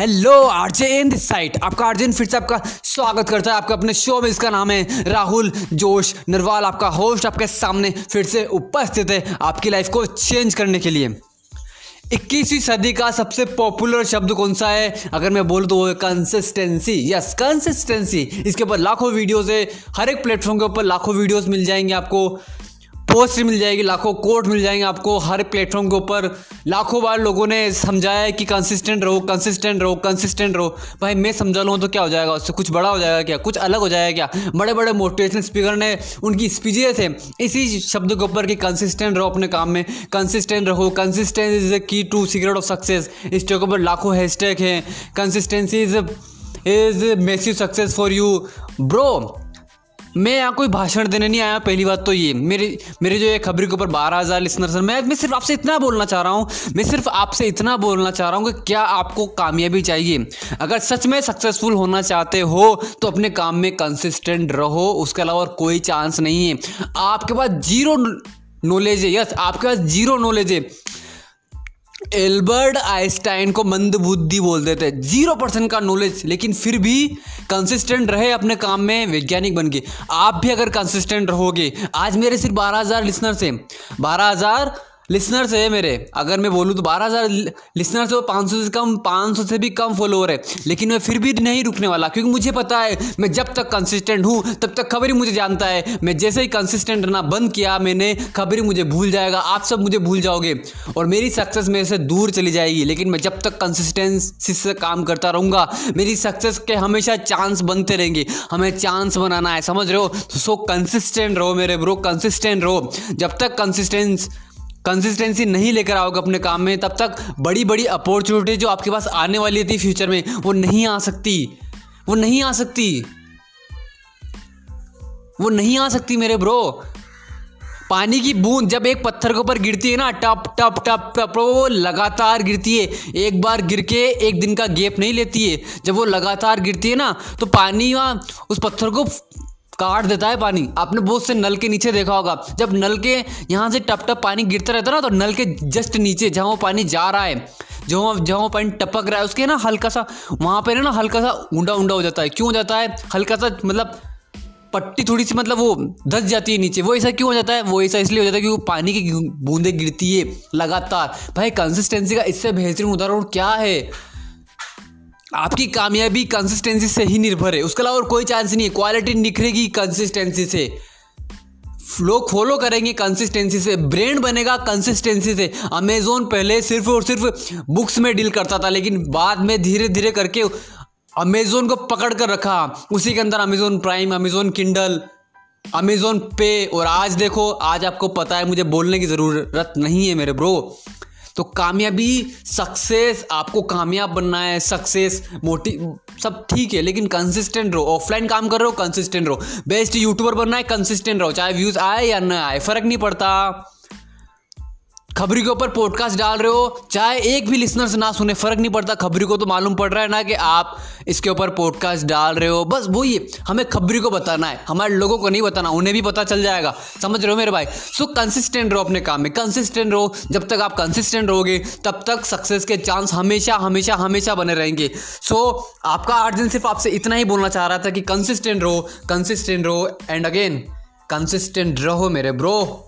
Hello RJ in this site आपका RJ फिर से आपका स्वागत करता है आपका अपने शो में, इसका नाम है राहुल, जोश, नरवाल आपका होस्ट आपके सामने फिर से उपस्थित है आपकी लाइफ को चेंज करने के लिए। इक्कीसवीं सदी का सबसे पॉपुलर शब्द कौन सा है? अगर मैं बोलूँ तो वो है कंसिस्टेंसी यस कंसिस्टेंसी इसके ऊपर लाखों वीडियोस है। हर एक प्लेटफॉर्म के ऊपर लाखों वीडियोस मिल जाएँगे आपको। पोस्ट मिल जाएगी, लाखों कोट मिल जाएँगे आपको हर प्लेटफॉर्म के ऊपर। लाखों बार लोगों ने समझाया है कि कंसिस्टेंट रहो कंसिस्टेंट रहो कंसिस्टेंट रहो। भाई, मैं समझा लूँ तो क्या हो जाएगा? उससे कुछ बड़ा हो जाएगा क्या? कुछ अलग हो जाएगा क्या? बड़े बड़े मोटिवेशनल स्पीकर ने उनकी स्पीचेज थे। इसी शब्द के ऊपर कि कंसिस्टेंट रहो अपने काम में। कंसिस्टेंट रहो। Consistence is the key to secret of success इस के ऊपर लाखों हैशटैग हैं। Consistency is is massive success for you bro मैं यहाँ कोई भाषण देने नहीं आया, पहली बात तो ये। मेरी मेरी जो ये खबरी के ऊपर बारह हज़ार लिसनर्स हैं, मैं मैं सिर्फ़ आपसे इतना बोलना चाह रहा हूँ, मैं सिर्फ़ आपसे इतना बोलना चाह रहा हूँ कि क्या आपको कामयाबी चाहिए? अगर सच में सक्सेसफुल होना चाहते हो तो अपने काम में कंसिस्टेंट रहो, उसके अलावा कोई चांस नहीं है। आपके पास ज़ीरो नॉलेज है यस आपके पास ज़ीरो नॉलेज है। एल्बर्ट आइंस्टाइन को मंदबुद्धि बोलते बोल देते ज़ीरो परसेंट का नॉलेज, लेकिन फिर भी कंसिस्टेंट रहे अपने काम में, वैज्ञानिक बन के आप भी अगर कंसिस्टेंट रहोगे, आज मेरे सिर्फ़ बारह हज़ार लिसनर्स हैं बारह हज़ार लिसनर्स है मेरे, अगर मैं बोलूँ तो बारह हज़ार लिसनर्स हो पाँच सौ से कम, पाँच सौ से भी कम फॉलोअर है। लेकिन मैं फिर भी नहीं रुकने वाला, क्योंकि मुझे पता है, मैं जब तक कंसिस्टेंट हूँ, तब तक खबर ही मुझे जानता है। मैं जैसे ही कंसिस्टेंट रहना बंद किया, मैंने खबर ही मुझे भूल जाएगा, आप सब मुझे भूल जाओगे। और मेरी सक्सेस मेरे से दूर चली जाएगी, लेकिन मैं जब तक कंसिस्टेंसी से काम करता रहूँगा, मेरी सक्सेस के हमेशा चांस बनते रहेंगे। हमें चांस बनाना है, समझ रहे हो? तो सो कंसिस्टेंट रहो मेरे ब्रो कंसिस्टेंट रहो। जब तक कंसिस्टेंस कंसिस्टेंसी नहीं लेकर आओगे अपने काम में, तब तक बड़ी बड़ी अपॉर्चुनिटी जो आपके पास आने वाली थी फ्यूचर में, वो नहीं आ सकती। वो नहीं आ सकती। वो नहीं आ सकती मेरे ब्रो पानी की बूंद जब एक पत्थर के ऊपर गिरती है ना, टप टप टप टप, वो लगातार गिरती है। एक बार गिर के एक दिन का गैप नहीं लेती है। जब वो लगातार गिरती है ना तो पानी उस पत्थर को काट देता है पानी। आपने बहुत से नल के नीचे देखा होगा। जब नल के यहाँ से टप टप पानी गिरता रहता है ना तो नल के जस्ट नीचे जहाँ वो पानी जा रहा है जो जहाँ वो पानी टपक रहा है, उसके ना हल्का सा वहाँ पर ना हल्का सा ऊंडा ऊंडा हो जाता है। क्यों हो जाता है? हल्का सा मतलब पट्टी थोड़ी सी मतलब वो धस जाती है नीचे। वो ऐसा क्यों हो जाता है? वो ऐसा इसलिए हो जाता है क्योंकि पानी की बूंदें गिरती है लगातार। भाई कंसिस्टेंसी का इससे बेहतरीन उदाहरण क्या है? आपकी कामयाबी कंसिस्टेंसी से ही निर्भर है। उसके अलावा और कोई चांस नहीं है। क्वालिटी निखरेगी कंसिस्टेंसी से। लोग फॉलो करेंगे कंसिस्टेंसी से। ब्रांड बनेगा कंसिस्टेंसी से। अमेजोन पहले सिर्फ़ और सिर्फ़ बुक्स में डील करता था, लेकिन बाद में धीरे धीरे करके अमेजोन को पकड़ कर रखा। उसी के अंदर Amazon Prime Amazon Kindle Amazon पे और आज देखो, आज आपको पता है, मुझे बोलने की ज़रूरत नहीं है मेरे ब्रो तो कामयाबी सक्सेस आपको कामयाब बनना है सक्सेस मोटी, सब ठीक है, लेकिन कंसिस्टेंट रहो ऑफलाइन काम कर रहे हो कंसिस्टेंट रहो। बेस्ट यूट्यूबर बनना है कंसिस्टेंट रहो, चाहे व्यूज़ आए या ना आए, फ़र्क नहीं पड़ता। खबरी के ऊपर पॉडकास्ट डाल रहे हो, चाहे एक भी लिसनर्स ना सुने, फ़र्क नहीं पड़ता, खबरी को तो मालूम पड़ रहा है ना कि आप इसके ऊपर पॉडकास्ट डाल रहे हो। बस वही हमें खबरी को बताना है, हमारे लोगों को नहीं बताना, उन्हें भी पता चल जाएगा। समझ रहे हो मेरे भाई? सो कंसिस्टेंट रहो अपने काम में कंसिस्टेंट रहो। जब तक आप कंसिस्टेंट रहोगे, तब तक सक्सेस के चांस हमेशा हमेशा हमेशा बने रहेंगे। सो आपका आर्जन सिर्फ़ आपसे इतना ही बोलना चाह रहा था कि कंसिस्टेंट रहो कंसिस्टेंट रहो एंड अगेन कंसिस्टेंट रहो मेरे ब्रो